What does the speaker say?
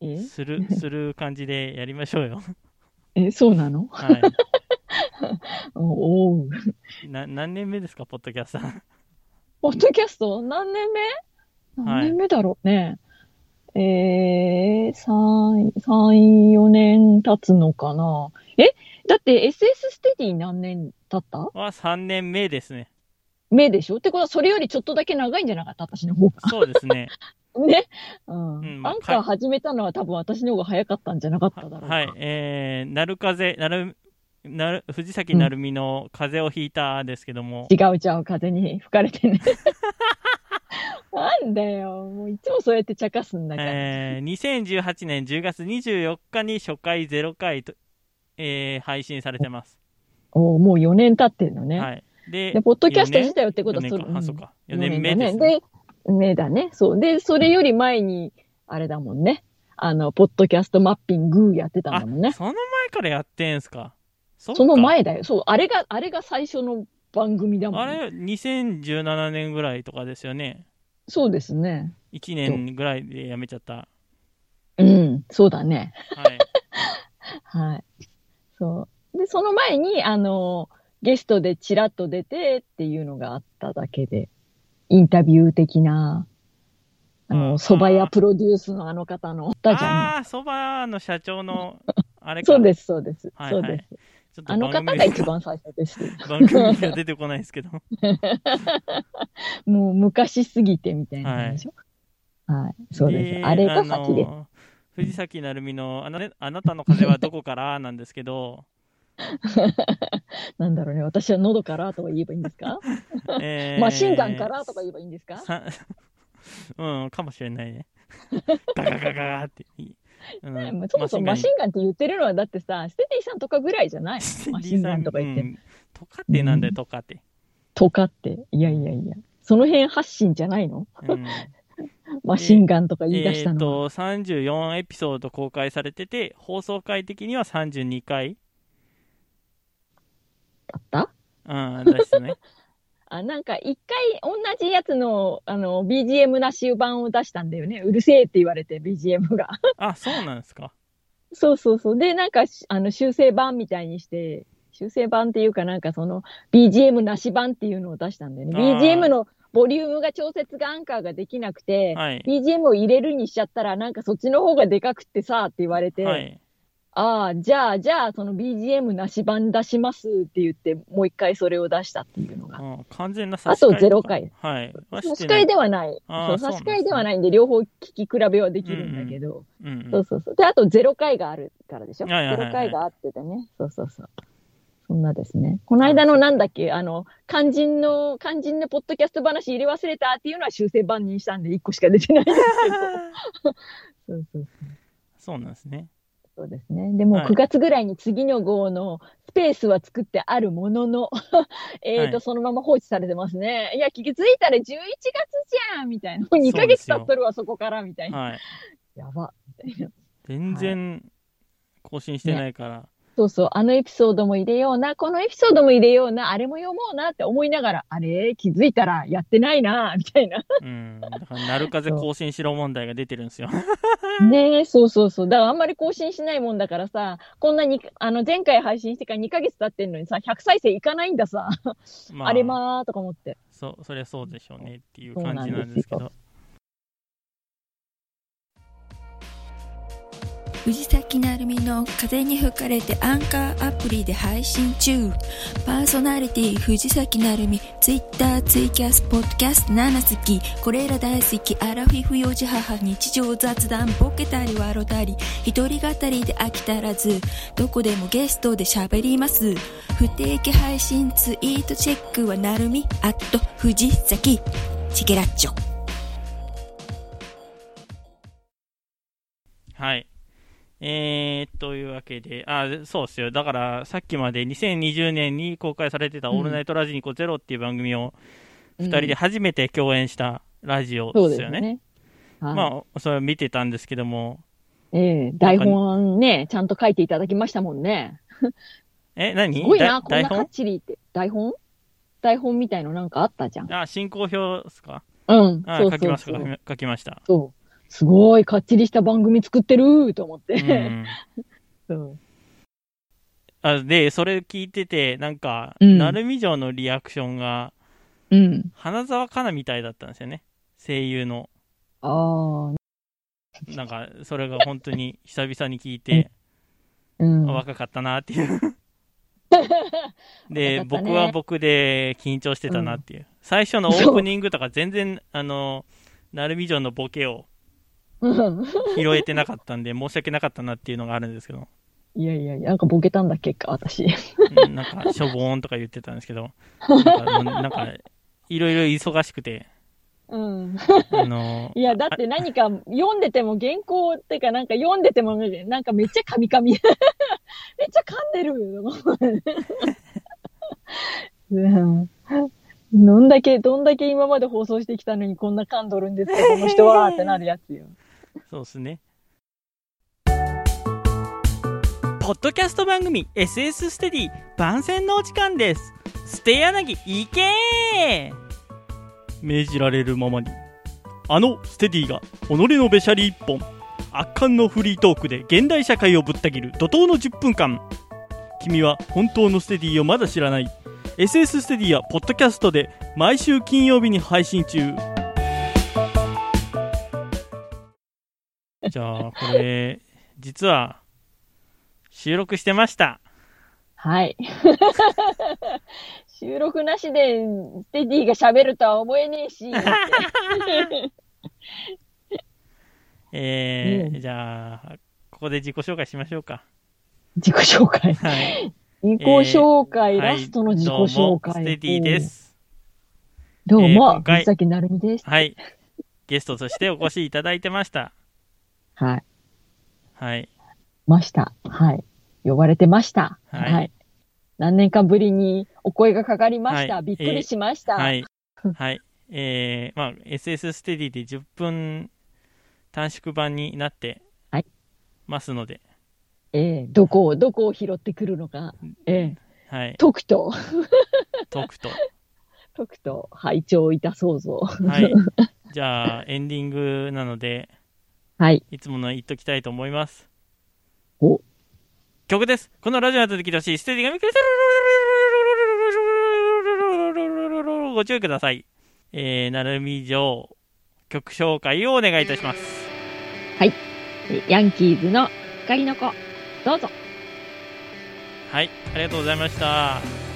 え？する、する感じでやりましょうよ。え、そうなの？は おおう。い。な、何年目ですか、ポッドキャスター。ポッドキャスト？何年目？はい何年目だろうね。えー、3、3、4年経つのかな？え？だって SS ステディ何年経った？は3年目ですね。目でしょ？ってことはそれよりちょっとだけ長いんじゃなかった？私の方が。そうですね。ね。うん。うんまあアンカー始めたのは多分私の方が早かったんじゃなかっただろうか。はい。えー、なる風、なる、なる、藤崎なるみの風邪をひいたですけども、違う違う、風に吹かれてね。なんだよ。もういつもそうやって茶化すんだから。えー、2018年10月24日に初回0回と、えー、配信されてます。おーもう4年経ってるのね。はい。でで、、ポッドキャスト自体はってこと4はそれ、年か。あ、そうか。4うん年目です四ね。で、目だね。そう。で、それより前に、あれだもんね。あの、ポッドキャストマッピングやってたんあだもんね。その前からやってんすか？そその前だよ。そう。あれが、あれが最初の番組だもん、あれ、2017年ぐらいとかですよね。そうですね。1年ぐらいでやめちゃった。うん。そうだね。はい。はい。そう。で、その前に、あの、ゲストでチラッと出てっていうのがあっただけで、インタビュー的な、あの、蕎麦屋プロデュースのあの方の、たじゃん。ああ、そばの社長の、あれか。そうです、そうです。はいそうです。あの方が一番最初です。番組には出てこないですけど。もう昔すぎてみたいなでしょ。はい。そうです。あれが先です。の藤崎なるみのあの、ね、あなたの風はどこからなんですけど、なんだろうね。私は喉からとか言えばいいんですか、えーマシンガンからとか言えばいいんですか？さ うん、かもしれないね。ガガガガガって。うんそもそもマシンガンって言ってるのはだってさ、ステディさんとかぐらいじゃない？マシンガンとか言って。うんとかってなんだよ、とかって。とかって。いやいやいや。その辺発信じゃないの？うんマシンガンとか言い出したえっのは。と、34エピソード公開されてて、放送回的には32回、だった？うん、ですね。あ、なんか一回同じやつの、あの、BGM なし版を出したんだよね。うるせえって言われて、BGM が。あ、そうなんですか。そうそうそう。で、なんか、しあの、修正版みたいにして、修正版っていうかなんかその、BGM なし版っていうのを出したんだよね。BGM のボリュームが調節がアンカーができなくて、はい。BGM を入れるにしちゃったら、なんかそっちの方がでかくってさ、って言われて、はい。ああ、じゃあ、じゃあ、その BGM なし版出しますって言って、もう一回それを出したっていうのが。うん完全なあと差し替え0回。はい。は差し替えではない。そう、差し替えではないんで、両方聞き比べはできるんだけど。うんうんそうそうそう。で、あと0回があるからでしょ。はいはいはいはい0回があっててね。そうそうそう。そんなですね。この間のなんだっけ、あの、肝心の、肝心のポッドキャスト話入れ忘れたっていうのは修正版にしたんで1個しか出てないんですけど。そうそうそう。そうなんですね。そうですね。でもはい9月ぐらいに次の号のスペースは作ってあるものの、えっと、はいそのまま放置されてますね。いや、気づいたら11月じゃんみたいな。もう2ヶ月経っとるわ、そこからみたいな。はい。やば。みたいな。全然更新してないから。そうそう、あのエピソードも入れような、このエピソードも入れような、あれも読もうなって思いながら、あれ？気づいたらやってないな、みたいな。うん。だから、なる風更新しろ問題が出てるんですよ。ねえ、そうそうそう。だからあんまり更新しないもんだからさ、こんなに、あの、前回配信してから2ヶ月経ってんのにさ、100再生いかないんださ。まあれまーとか思って。そう、そりゃそうでしょうねっていう感じなんですけど。藤崎なるみの風に吹かれてアンカーアプリで配信中。パーソナリティ藤崎なるみツイッターツイキャスポッドキャスト7好きこれら大好きアラフィフ幼児母日常雑談ボケたり笑たり。一人語りで飽き足らず。どこでもゲストで喋ります。不定期配信ツイートチェックはなるみアット藤崎。チケラッチョ。はい。えー、というわけで、あ、そうですよ。だから、さっきまで2020年に公開されてた、うんオールナイトラジニコゼロっていう番組を、うん二人で初めて共演したラジオでよね。ですすよね。はいまあ、それを見てたんですけども、ええ台本ね、ちゃんと書いていただきましたもんね。え、何？すごいな、こんなかっ本ちりって。台本？台本みたいのなんかあったじゃん。あ、進行表ですか？うん。あそう書きました、そうそう。書きま書きました。そう。すごい、かっちりした番組作ってると思っうて。ん。うん。あで、それ聞いてて、なんか、うん鳴海城のリアクションが、うん。花澤香菜みたいだったんですよね。声優の。ああ、なんか、それが本当に久々に聞いて、うん。あ若かったなっていう。で、ね僕は僕で緊張してたなっていう。最初のオープニングとか全然、あの、鳴海城のボケをうん拾えてなかったんで、申し訳なかったなっていうのがあるんですけど、いやいやいや、なんかボケたんだっけか、私。うんなんか、しょぼーんとか言ってたんですけど、なんか、もうなんかいろいろ忙しくて、うん。あの、いや、だって何か読んでても原稿ってかなんか読んでてもなんかめっちゃカミカミ。めっちゃ噛んでる。うんどんだけ、どんだけ今まで放送してきたのにこんな噛んどるんですか、この人はってなるやつよ。そうですね。ポッドキャスト番組 SS ステディ番宣のお時間です。ステ柳行け命じられるままに。あのステディが己のべしゃり一本。圧巻のフリートークで現代社会をぶった切る怒涛の10分間。君は本当のステディをまだ知らない。SS ステディはポッドキャストで毎週金曜日に配信中。じゃあ、これ、実は、収録してました。はい。収録なしでステディが喋るとは思えねえし。えーうんじゃあ、ここで自己紹介しましょうか。自己紹介。はい。自己紹介、はいラストの自己どうも紹介。ステディです。どうえーも今、回藤崎なるみです。はい。ゲストとしてお越しいただいてました。はい。はい。ました。はい。呼ばれてました。はいはい。何年かぶりにお声がかかりました。はいびっくりしました。はい。はい。えー、まあ、SS ステディで10分短縮版になってはいますので、ええどこを、どこを拾ってくるのか。ええはい。とくと、トークと。とくと、拝聴いたそうぞ。はい。じゃあ、エンディングなので、はい。いつもの言っときたいと思います。お、曲です。このラジオの後で聞いステディが見くれてるご注意ください。えー、なるみ城曲紹介をお願いいたします。ヤンキーズの光の子、どうぞ。はい、ありがとうございました。